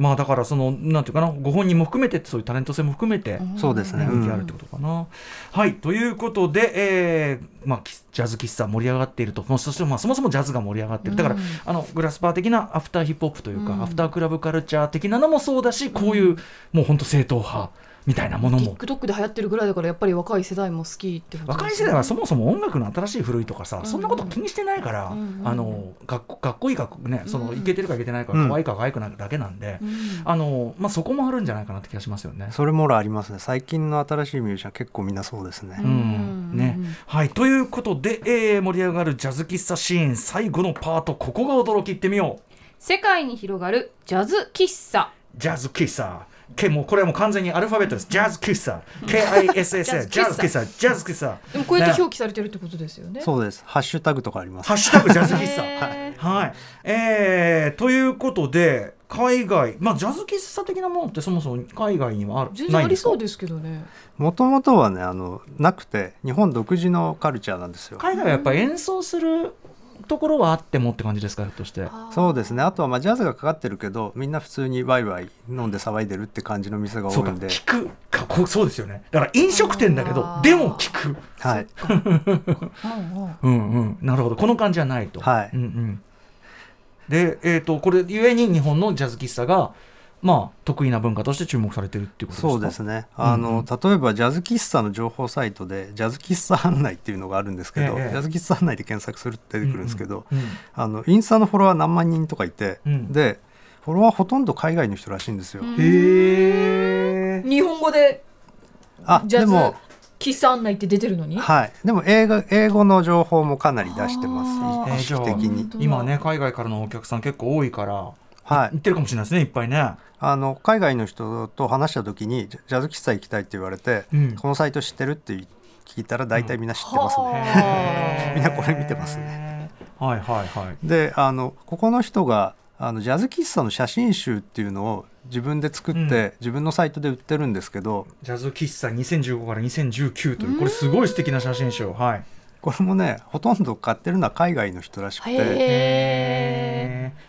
A: まあだからそのなんていうかなご本人も含めてそういうタレント性も含めて、
C: そうですね。
A: 人気あるってことかな。はいということで、えーまあ、ジャズ喫茶盛り上がっていると。そしてまあそもそもジャズが盛り上がってる。だから、あのグラスパー的なアフターヒップホップというか、アフタークラブカルチャー的なのもそうだしこういう、もう本当正統派。みたいなものも。
D: TikTok で流行ってるぐらいだからやっぱり若い世代も好きって
A: 若い世代はそもそも音楽の新しい古いとかさ、そんなこと気にしてないから、あのかっこかっこいいかねそのいけてるかいけてないか可愛いか可愛くないだけなんで、あのまあそこもあるんじゃないかなって気がしますよね。
C: それもありますね最近の新しいミュージシャン結構みんなそうですね。
A: うん。ね。はい。ということで、えー、盛り上がるジャズ喫茶シーン最後のパートここが驚き。いってみよう。
B: 世界に広がるジャズ喫茶。
A: ジャズ喫茶けもうこれはもう完全にアルファベットです。ジャズ喫茶。KISSA。ジャズ喫茶。ジャズ喫茶。
D: でもこうやって表記されてるってことですよね。
C: そうです。ハッシュタグとかあります。
A: ハッシュタグジャズ喫茶。はい。えー、ということで、海外、まあ、ジャズ喫茶的なものってそもそも海外にはある
D: 全然ありそうですけどね
C: もともとはねあのなくて日本独自のカルチャーなんですよ
A: 海外はやっぱり演奏するところはあってもって感じですかひょっとして。
C: そうですね。あとはまあジャズがかかってるけどみんな普通にワイワイ飲んで騒いでるって感じの店が多いんで。
A: 聞く。かこそうですよね。だから飲食店だけどでも聞く。
C: はい。
A: うんうん。なるほど。この感じはないと。
C: はい、
A: うんうん、でえっ、ー、とこれゆえに日本のジャズ喫茶がまあ、得意な文化として注目されてるっていうこと
C: そうですね。あの、うんうん、例えばジャズ喫茶の情報サイトでジャズ喫茶案内っていうのがあるんですけど、ええ、ジャズ喫茶案内で検索すると出てくるんですけど、うんうん、あのインスタのフォロワー何万人とかいて、うん、でフォロワーほとんど海外の人らしいんですよ。
D: へ日本語で
C: あでも
D: 喫茶案内って出てるのに？
C: はい。でも英語英語の情報もかなり出してます。意識的に。
A: 今ね海外からのお客さん結構多いからはい、行ってるかもしれないですねいっぱいね。
C: あの海外の人と話した時にジャズ喫茶行きたいって言われて、うん、このサイト知ってるって聞いたら大体みんな知ってますね、うん、みんなこれ見てますね。
A: はいはいはい。
C: であのここの人があのジャズ喫茶の写真集っていうのを自分で作って、うん、自分のサイトで売ってるんですけど
A: ジャズ喫茶2015から2019というこれすごい素敵な写真集。はい。
C: これもねほとんど買ってるのは海外の人らしくて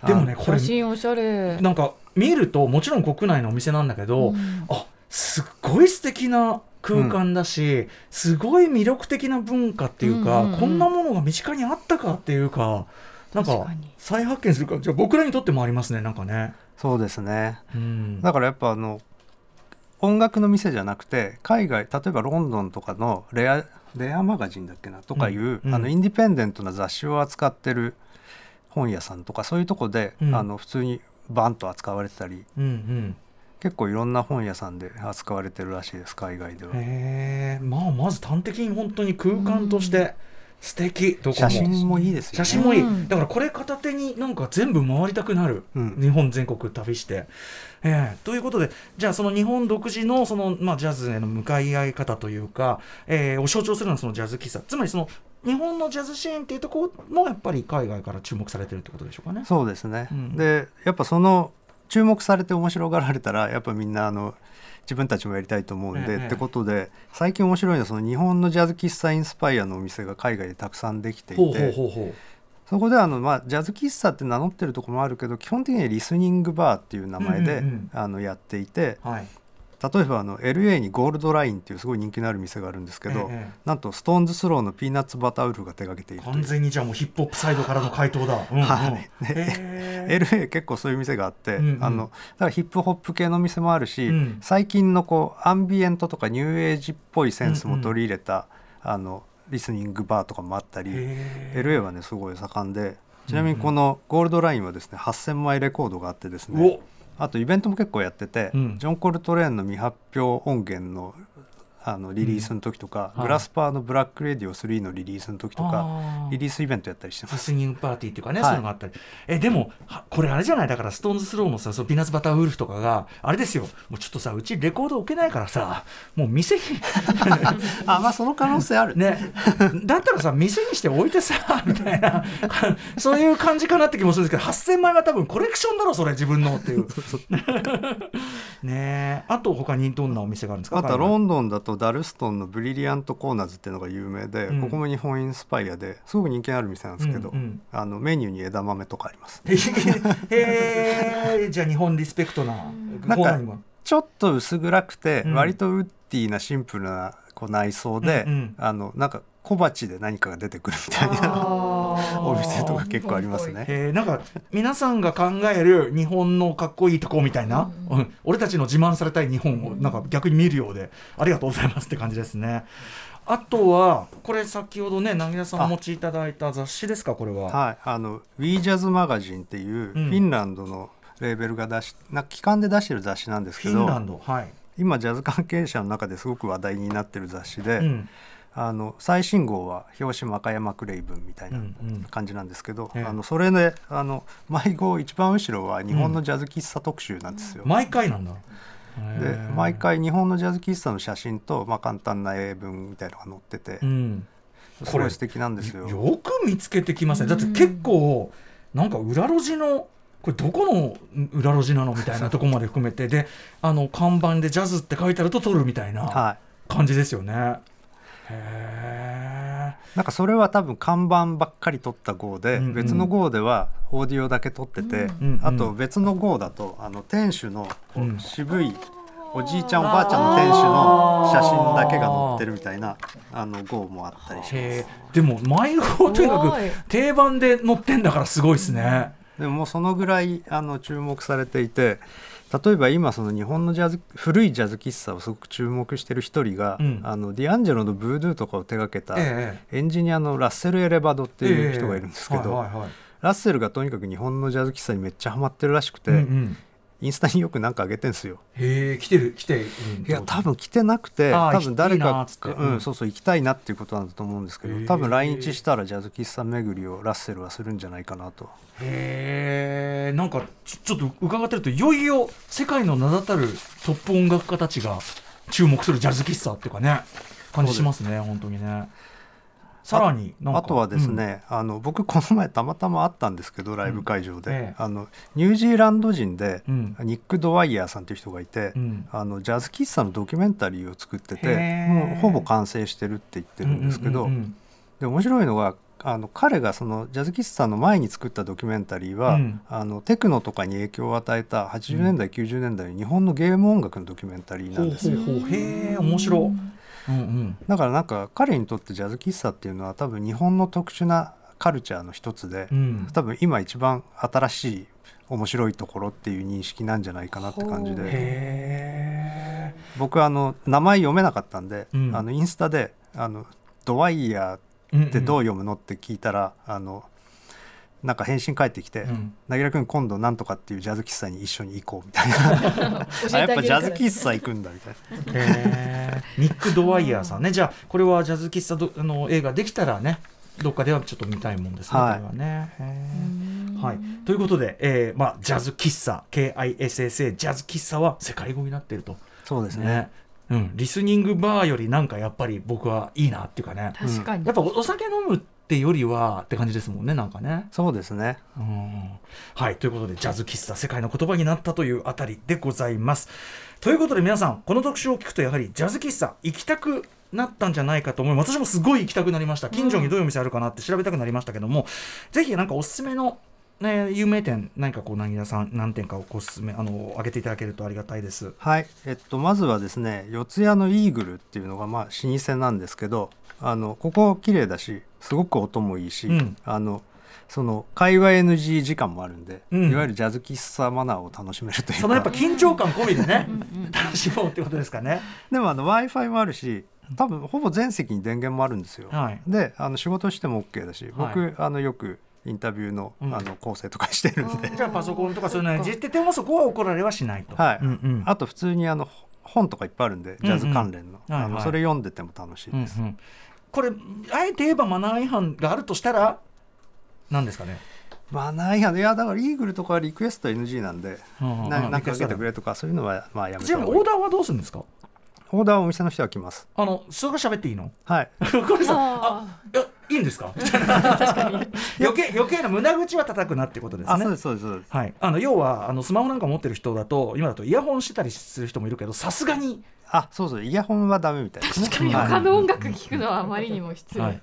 A: でもねこれ
D: 写真おしゃれ。
A: なんか見るともちろん国内のお店なんだけど、うん、あすっごい素敵な空間だし、うん、すごい魅力的な文化っていうか、うんうんうん、こんなものが身近にあったかっていうかなんか再発見するかじゃあ僕らにとってもありますねなんかね。
C: そうですね、うん、だからやっぱあの音楽の店じゃなくて海外例えばロンドンとかのレアレアマガジンだっけなとかいう、うんうん、あのインディペンデントな雑誌を扱ってる本屋さんとかそういうとこで、うん、あの普通にバンと扱われてたり、うんうん、結構いろんな本屋さんで扱われてるらしいです海外では。
A: へまあまず端的に本当に空間として、素敵。
C: どこも。写真もいいですよ、
A: ね、写真もいい、だからこれ片手になんか全部回りたくなる、うん、日本全国旅して。えー、ということでじゃあその日本独自のその、まあ、ジャズへの向かい合い方というか、えー、を象徴するのはそのジャズ喫茶。つまりその日本のジャズシーンっていうところもやっぱり海外から注目されてるってことでしょうかね。
C: そうですね、うん、でやっぱその注目されて面白がられたらやっぱみんなあの自分たちもやりたいと思うんで、ええ、ってことで最近面白いのはその日本のジャズ喫茶インスパイアのお店が海外でたくさんできていてそこであの、まあ、ジャズ喫茶って名乗ってるところもあるけど基本的にはリスニングバーっていう名前で、あのやっていて、はい、例えばあの LA にゴールドラインっていうすごい人気のある店があるんですけど、ええ、なんとストーンズスローのピーナッツバターウルフが手掛けている
A: 完全にじゃあもうヒップホップサイドからの回答だ、
C: うんうん、はい、LA 結構そういう店があって、うんうん、あのだからヒップホップ系の店もあるし、うん、最近のこうアンビエントとかニューエイジっぽいセンスも取り入れた、うんうん、あのリスニングバーとかもあったり LA はねすごい盛んでちなみにこのゴールドラインはですね8,000枚レコードがあってですね、あとイベントも結構やってて、うん、ジョン・コルトレーンの未発表音源のあのリリースの時とか、うん、グラスパーの「 Black Radio 3」のリリースの時とかリリースイベントやったりしてます。
A: リスニングパーティーっていうかね、はい、そういうのがあったり。えでもこれあれじゃない？だからストーンズスローのさそのピーナッツバターウルフとかがあれですよ。もうちょっとさうちレコード置けないからさもう店に。
C: あまあその可能性ある。
A: ね。だったらさ店にして置いてさ みたいな。そういう感じかなって気もするんですけど8000枚は多分コレクションだろそれ自分のっていう。ね。あと他にどんなお店があるんですか？
C: あとはロンドンだとダルストンのブリリアントコーナーズっていうのが有名で、
A: うん。
C: ここも日本インスパイアですごく人気のある店なんですけど、
A: うんうん。
C: あのメニューに枝豆とかあります。
A: へえじゃあ日本リスペクトな
C: なんかちょっと薄暗くて、
A: うん。
C: 割とウッディなシンプルなこう内装で、
A: うんうん。
C: あのなんか小鉢で何かが出てくるみたいな。お店とか結構ありますね。
A: へえなんか皆さんが考える日本のかっこいいとこみたいな、
D: うん。
A: うん。俺たちの自慢されたい日本をなんか逆に見るようで。ありがとうございますって感じですね。あとはこれ先ほどね凪田さんお持ちいただいた雑誌ですかこれは？
C: はい、あの We Jazz マガジンっていうフ
A: うん。
C: ィンランドのレーベルが出し、な機関で出してる雑誌なんですけど
A: フィンランドはい。
C: 今ジャズ関係者の中ですごく話題になってる雑誌で、
A: うん
C: あの最新号は表紙マカヤマクレイブンみたいな
A: うんうん
C: 感じなんですけど、
A: ええ
C: あのそれであの毎号一番後ろは日本のジャズ喫茶特集なんですよ。
A: 毎回なんだ。
C: で毎回日本のジャズ喫茶の写真と、まあ、簡単な英文みたいなのが載ってて、
A: うん。
C: すごい素敵なんですよ。
A: よく見つけてきますね。だって結構なんか裏路地のこれどこの裏路地なのみたいな とこまで含めてであの看板でジャズって書いてあると撮るみたいな
C: はい
A: 感じですよね。へ
C: なんかそれは多分看板ばっかり撮った号で、
A: うんうん。
C: 別の号ではオーディオだけ撮ってて、
A: うん
C: あと別の号だとあの店主のこう
A: うん。
C: 渋いおじいちゃんおばあちゃんの店主の写真だけが載ってるみたいなあの号もあったりします。
A: え。でも毎号とにかく定番で載ってんだからすごいですね。
C: でももうそのぐらいあの注目されていて例えば今その日本のジャズ古いジャズ喫茶をすごく注目してる一人が、
A: うん。
C: あのディアンジェロのブードゥーとかを手掛けた
A: ええ。
C: エンジニアのラッセル・エレバドっていう人がいるんですけど、ラッセルがとにかく日本のジャズ喫茶にめっちゃハマってるらしくて、
A: うんうん
C: インスタによくなんか上げてんすよ。
A: へえ来てる来てる。
C: いや多分来てなくて多分誰かうん、
A: うん
C: そうそう行きたいなっていうことなんだと思うんですけど多分来日したらジャズ喫茶巡りをラッセルはするんじゃないかなと。
A: へえんかちょちょっと伺ってるといよいよ世界の名だたるトップ音楽家たちが注目するジャズ喫茶っていうかね感じしますね本当にねさらに
C: あとはです、ね、あの僕この前たまたま会ったんですけどライブ会場で、
A: ええ。
C: あのニュージーランド人で、
A: うん。
C: ニック・ドワイヤーさんという人がいて、
A: うん。
C: あのジャズ喫茶のドキュメンタリーを作っててもうほぼ完成してるって言ってるんですけど、
A: うんうんうん
C: で面白いのがあの彼がそのジャズ喫茶の前に作ったドキュメンタリーは、
A: うん。
C: あのテクノとかに影響を与えた80年代、90年代の日本のゲーム音楽のドキュメンタリーなんですよ。
A: へえ面白い、うんうん、
C: だからなんか彼にとってジャズ喫茶っていうのは多分日本の特殊なカルチャーの一つで、
A: うん。
C: 多分今一番新しい面白いところっていう認識なんじゃないかなって感じで。
A: へ
C: 僕あの名前読めなかったんで、
A: うん。
C: あのインスタであのドワイヤ
A: え
C: ーってどう読むのって聞いたら、あのなんか返信返ってきて
A: うん「
C: なぎらくん今度なんとかっていうジャズ喫茶に一緒に行こう」みたいな。あやっぱジャズ喫茶行くんだみたいな。
A: へー。ニック・ドワイヤーさんね。じゃあこれはジャズ喫茶どあの映画できたらねどっかではちょっと見たいもんですね、
C: はい。
A: これはね。はい、ということで、えーまあ、ジャズ喫茶 KISSA ジャズ喫茶は世界語になっていると。
C: そうですね。
A: ね、うん、リスニングバーよりなんかやっぱり僕はいいなっていうかね。
D: 確かに。
A: やっぱおお酒飲むってよりはって感じですもんねなんかね。
C: そうですね
A: うんはいということでジャズ喫茶世界の言葉になったというあたりでございます。ということで皆さんこの特集を聞くとやはりジャズ喫茶行きたくなったんじゃないかと思います私もすごい行きたくなりました近所にどういうお店あるかなって調べたくなりましたけども、ぜひなんかおすすめの、ね、有名店何かこう何田さん何店かをおすすめあの挙げていただけるとありがたいです。
C: はい、えっと、まずはですね四谷のイーグルっていうのがまあ老舗なんですけどあのここ綺麗だしすごく音もいいし、
A: うん。
C: あのその会話 NG 時間もあるんで、
A: うん。
C: いわゆるジャズ喫茶マナーを楽しめるというか。
A: そのやっぱ緊張感込みでね楽しもうってことですかね。
C: でも w i f i もあるし多分ほぼ全席に電源もあるんですよ。
A: はい。
C: であの仕事しても OK だし僕、
A: はい。
C: あのよくインタビューの,、
A: うん。
C: あの構成とかしてるんで、
A: じゃあパソコンとかそういうのにいじっててもそこは怒られはしないと。
C: はい。
A: うんうん。
C: あと普通にあの本とかいっぱいあるんでジャズ関連の,、
A: うんうんはいはい。
C: あのそれ読んでても楽しいです。
A: うんうんこれあえて言えばマナー違反があるとしたら何ですかね、
C: マナー違反。いやだからイーグルとかはリクエスト NG なんで、
A: うんうん
C: な
A: うん。
C: なんか受けてくれとかそういうのはまあやめ
A: ちな
C: た方がいい。
A: みにオーダーはどうするんですか？
C: オーダーはお店の人が来ます。
A: あのそれが喋っていいの？
C: はい。
A: これさあ
D: あ
A: いやんですか？余計余計な胸口は叩くなってことですね。
C: あそうですそうですそうです。
A: はい、あの要はあのスマホなんか持ってる人だと今だとイヤホンしてたりする人もいるけどさすがに、
C: あそうそう。イヤホンはダメみたいですね。
D: 確かに。
C: はい。
D: 他の音楽聴くのはあまりにも失礼、
A: はい、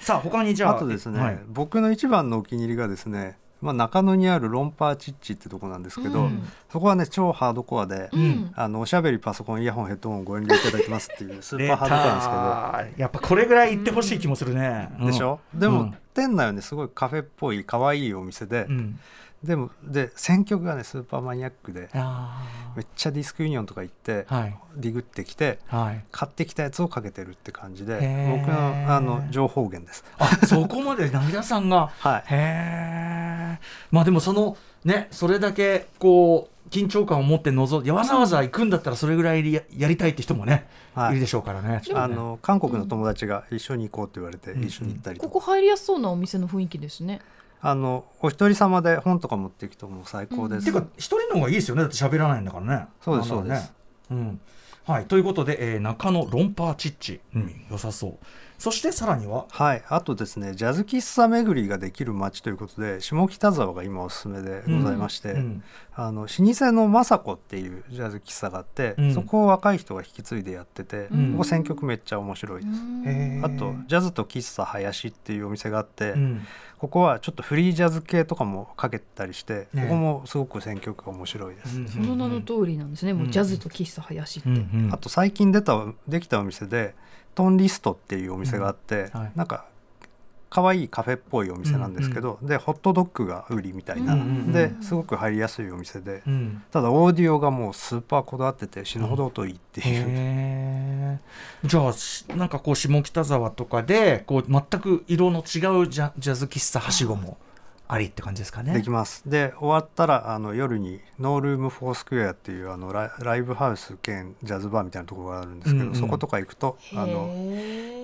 A: さあ他にじゃあ
C: あとですね、
A: はい。
C: 僕の一番のお気に入りがですね、まあ、中野にあるロンパーチッチってとこなんですけど、
D: うん。
C: そこはね超ハードコアで、
D: うん。
C: あのおしゃべりパソコンイヤホンヘッドホンご遠慮いただきますっていうスー
A: 出
C: パーハードコアなんですけど。
A: たやっぱこれぐらい言ってほしい気もするね、うん
C: でしょ、でも、
A: うん。
C: 店内はねすごいカフェっぽい可愛いお店で、
A: うん
C: でもで選曲がねスーパーマニアックで
A: あ
C: めっちゃディスクユニオンとか行って、
A: ーはい。
C: ディグってきて
A: はい。
C: 買ってきたやつをかけてるって感じで僕のあの情報源です。
A: あそこまで涙さんが？
C: はい。
A: へえまあでもそのねそれだけこう緊張感を持って臨んでわざわざ行くんだったらそれぐらいややりたいって人もね、
C: はい。
A: い、るでしょうからね。ね
C: あの韓国の友達が一緒に行こうって言われて
A: うん。
C: 一緒に行ったりとか、
D: ここ入りやすそうなお店の雰囲気ですね
C: あのお一人様で本とか持っていくともう最高です。
A: ていうか一人の方がいいですよね。だって喋らないんだからね。
C: そうですそうです。
A: うん。はい。ということで、えー中野ロンパーチッチ、うん、良さそうそしてさらには
C: はい、あとですねジャズ喫茶巡りができる街ということで下北沢が今おすすめでございまして、
A: うん。
C: あの老舗の雅子っていうジャズ喫茶があって、
A: うん。
C: そこを若い人が引き継いでやってて、
A: うん。
C: ここ選曲めっちゃ面白い。です。あとジャズと喫茶林っていうお店があって、
A: うん。
C: ここはちょっとフリージャズ系とかもかけたりして、
A: ね。
C: ここもすごく選曲が面白いです。
A: うん
D: その名の通りなんですね、もうジャズと喫茶林って、
A: うんうん。
C: あと最近出たできたお店でトンリストっていうお店があって、
A: うん。はい。
C: なんか可愛いカフェっぽいお店なんですけど、でホットドッグが売りみたいな、
D: うんうんうん
C: ですごく入りやすいお店で、
A: うん。
C: ただオーディオがもうスーパーこだわってて死ぬほど音いいっていう、
A: へー。じゃあしなんかこう下北沢とかでこう全く色の違うジャジャズ喫茶はしごもありって感じですかね。
C: できます。で終わったらあの夜にノールームフォースクエアっていうあのライライブハウス兼ジャズバーみたいなところがあるんですけど、
A: うんうん
C: そことか行くとあの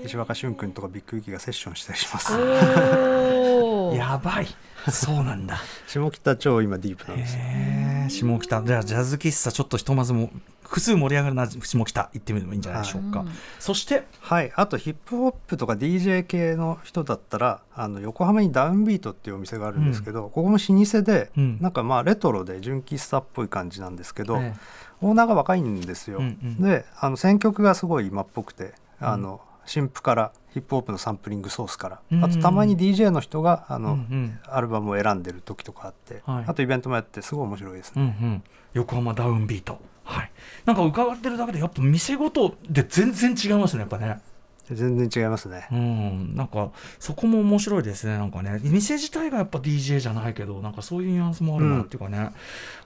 C: 石若俊君とかビッグユキがセッションしたりします。
A: やばい。そうなんだ。
C: 下北超今ディープなんですよ。
A: 下北。じゃあジャズ喫茶ちょっとひとまずも複数盛り上がるな下北行ってみるのもいいんじゃないでしょうか。
D: うん
A: そして
C: はい、あとヒップホップとか DJ 系の人だったらあの横浜にダウンビートっていうお店があるんですけど、ここも老舗で、
A: うん。
C: なんかまあレトロで純喫茶っぽい感じなんですけど、
A: え
C: オーナーが若いんですよ。
A: うんうん。
C: であの選曲がすごい今っぽくてあの、新譜からヒップホップのサンプリングソースから、
A: うん
C: あとたまに DJ の人があの、
A: うんうん。
C: アルバムを選んでる時とかあって、
A: はい。
C: あとイベントもやってすごい面白いです
A: うんう
C: ね。
A: ん、横浜ダウンビート。なんか伺ってるだけでやっぱ店ごとで全然違いますねやっぱね。
C: 全然違いますね。
A: うん、なんかそこも面白いですね。なんかね。店自体がやっぱ DJ じゃないけどなんかそういうニュアンスもあるなっていうかね、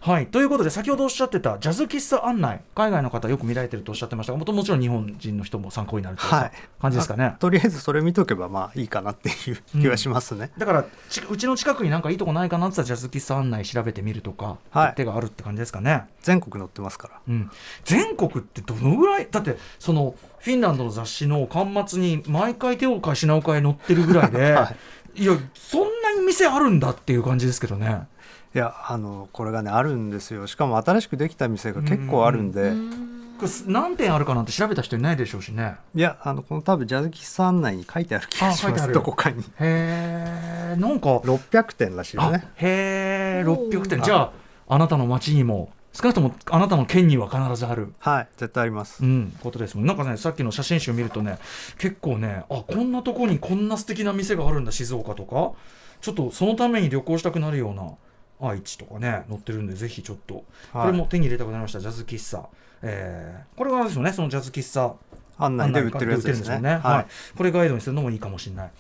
A: はい。ということで先ほどおっしゃってたジャズ喫茶案内海外の方よく見られてるとおっしゃってましたがもともちろん日本人の人も参考になるという感じですかね、
C: とりあえずそれ見とけばまあいいかなっていう気はしますね。
A: だからちうちの近くになんかいいとこないかなって言ったらジャズ喫茶案内調べてみるとか、
C: はい。
A: 手があるって感じですかね。
C: 全国載ってますから。
A: うん、全国ってどのぐらいだってそのフィンランドの雑誌の巻末に毎回手を変え品を変え載ってるぐらいで、
C: はい。
A: やそんなに店あるんだっていう感じですけどね。
C: いやあのこれがねあるんですよ。しかも新しくできた店が結構あるんで、
A: これ何点あるかなんて調べた人いないでしょうしね。
C: いやあのこの多分ジャズ喫茶案内に書いてある気がします。どこかに。
A: へえんか
C: 600点らしいです
A: あ
C: ね
A: へえ600点。
C: おー。
A: じゃああなたの町にも少なくともあなたの県には必ずある。
C: はい絶対あります、
A: うん、ことですもん。なんかねさっきの写真集見るとね結構ねあこんなとこにこんな素敵な店があるんだ静岡とか。ちょっとそのために旅行したくなるような愛知とかね載ってるんでぜひちょっと。これも手に入れたくなりました、ジャズ喫茶、えーこれがですよねそのジャズ喫茶。
C: 案内で売ってるやつですね。
A: 案内が売ってるんですよはい、これガイドにするのもいいかもしれない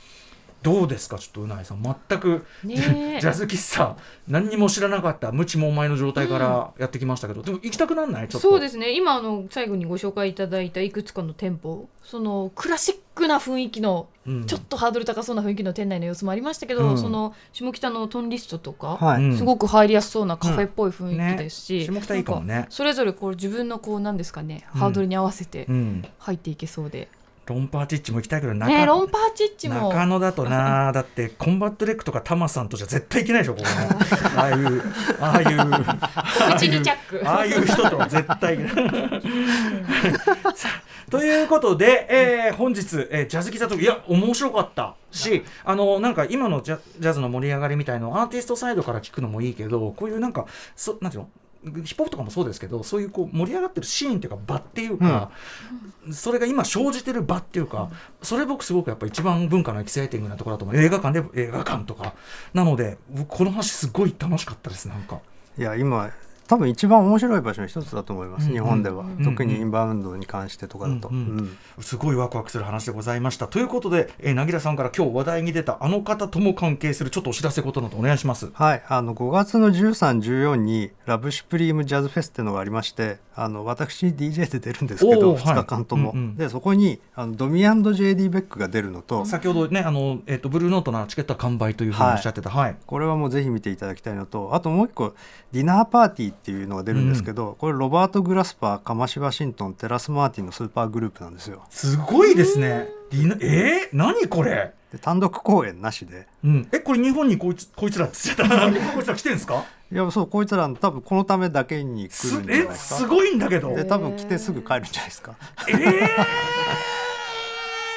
A: どうですか？ちょっとうないさん全く、
D: ね
A: ジ
D: え
A: ャズ喫茶何にも知らなかった無知もお前の状態からやってきましたけど、でも行きたくなんない？ちょっと。
D: そうですね。今あの最後にご紹介いただいたいくつかの店舗。そのクラシックな雰囲気の
A: うん。
D: ちょっとハードル高そうな雰囲気の店内の様子もありましたけど、
A: うん。
D: その下北のトンリストとか、
C: はい、
A: うん。
D: すごく入りやすそうなカフェっぽい雰囲気ですし、
A: うん。ね。下北いいかもね。
D: それぞれこう自分のこうなんですかね、
A: うん。
D: ハードルに合わせて
A: うん。
D: 入っていけそうで、
A: ロンパーチッチも行きたいけど中,、
D: ねロンパーチッチも。
A: 中野だとな だってコンバットレックとかタマさんとじゃ絶対行けないでしょここね ああいうああいうああ
D: 口
A: いう人とは絶対さあということで、えー本日、えージャズキザトークいや面白かった。しあのなんか今のジャジャズの盛り上がりみたいのをアーティストサイドから聞くのもいいけどこういうなんかそなんていうの？ヒップホップとかもそうですけどそういうこう盛り上がってるシーンっていうか場っていうか、それが今生じてる場っていうか、それ僕すごくやっぱ一番文化のエキサイティングなところだと思う。映画館で映画館とかなので僕この話すごい楽しかったですなんか。
C: いや今多分一番面白い場所の一つだと思います、
A: うん。
C: 日本では、
A: ん。
C: 特にインバウンドに関してとかだと、
A: うんうん。
C: うん。
A: すごいワクワクする話でございました。ということで、えー、なぎらさんから今日話題に出たあの方とも関係するちょっとお知らせことなどお願いします。
C: はい、あの5月の13、14にラブシュプリームジャズフェスっていうのがありましてあの私 DJ で出るんですけど
A: おー
C: 2日間とも、
A: はいうんうん。
C: でそこにあのドミ &JD ベックが出るのと。
A: 先ほどね、あの、えっ、と、ブルーノートのチケットは完売というふうにおっしゃってた。はい。
C: これはもうぜひ見ていただきたいのとあともう一個ディナーパーティーっていうのが出るんですけど、これロバート・グラスパーカマシ・ワシントンテラス・マーティンのスーパーグループなんですよ。
A: すごいですね。えー、何これ？
C: で単独公演なしで。
A: うん。え、これ日本にこいつ、こいつらって言っちゃった。こいつら来てんですか？
C: いやそうこいつら多分このためだけに来
A: す
C: るんじゃない
A: え、
C: ですか。
A: すごいんだけど。
C: で多分来てすぐ帰るんじゃないですか。
A: え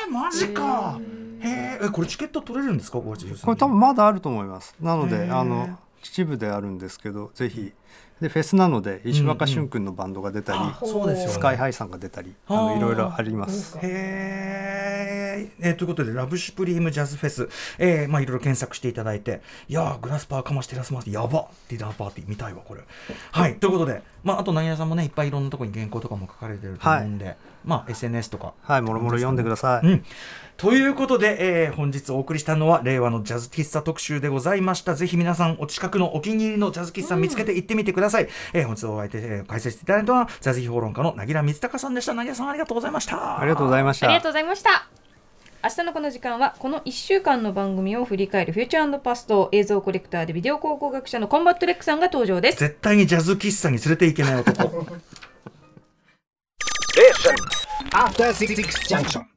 A: ー、マジか。へー。え、これチケット取れるんですか？これ
C: これ多分まだあると思います。なのであの秩父であるんですけどぜひでフェスなので石若俊君のバンドが出たり、
A: うですよね。
C: スカイハイさんが出たりあのいろいろあります。
A: へー。えーということで、ラブシュプリームジャズフェス、えーまあ、いろいろ検索していただいて、いやー、グラスパーかましてラスマーティやばディナーパーティー見たいわ、これ。はい、ということで、まあ、あと、なぎらさんもね、いっぱいいろんなところに原稿とかも書かれてると思うんで、まあ、SNS とか。
C: はいもろもろ読んでください、
A: うん、ということで、えー本日お送りしたのは令和のジャズ喫茶特集でございました。ぜひ皆さんお近くのお気に入りのジャズ喫茶見つけて行ってみてください、えー本日お相手、えー解説していただいたのはジャズ評論家のなぎら光隆さんでした。なぎらさんありがとうございました。
C: ありがとうございました。
D: ありがとうございました。明日のこの時間はこの1週間の番組を振り返る Future Past 映像コレクターでビデオ考古学者のコンバットレックさんが登場です。
A: 絶対にジャズ喫茶に連れて行けない男。
E: After Six Junction.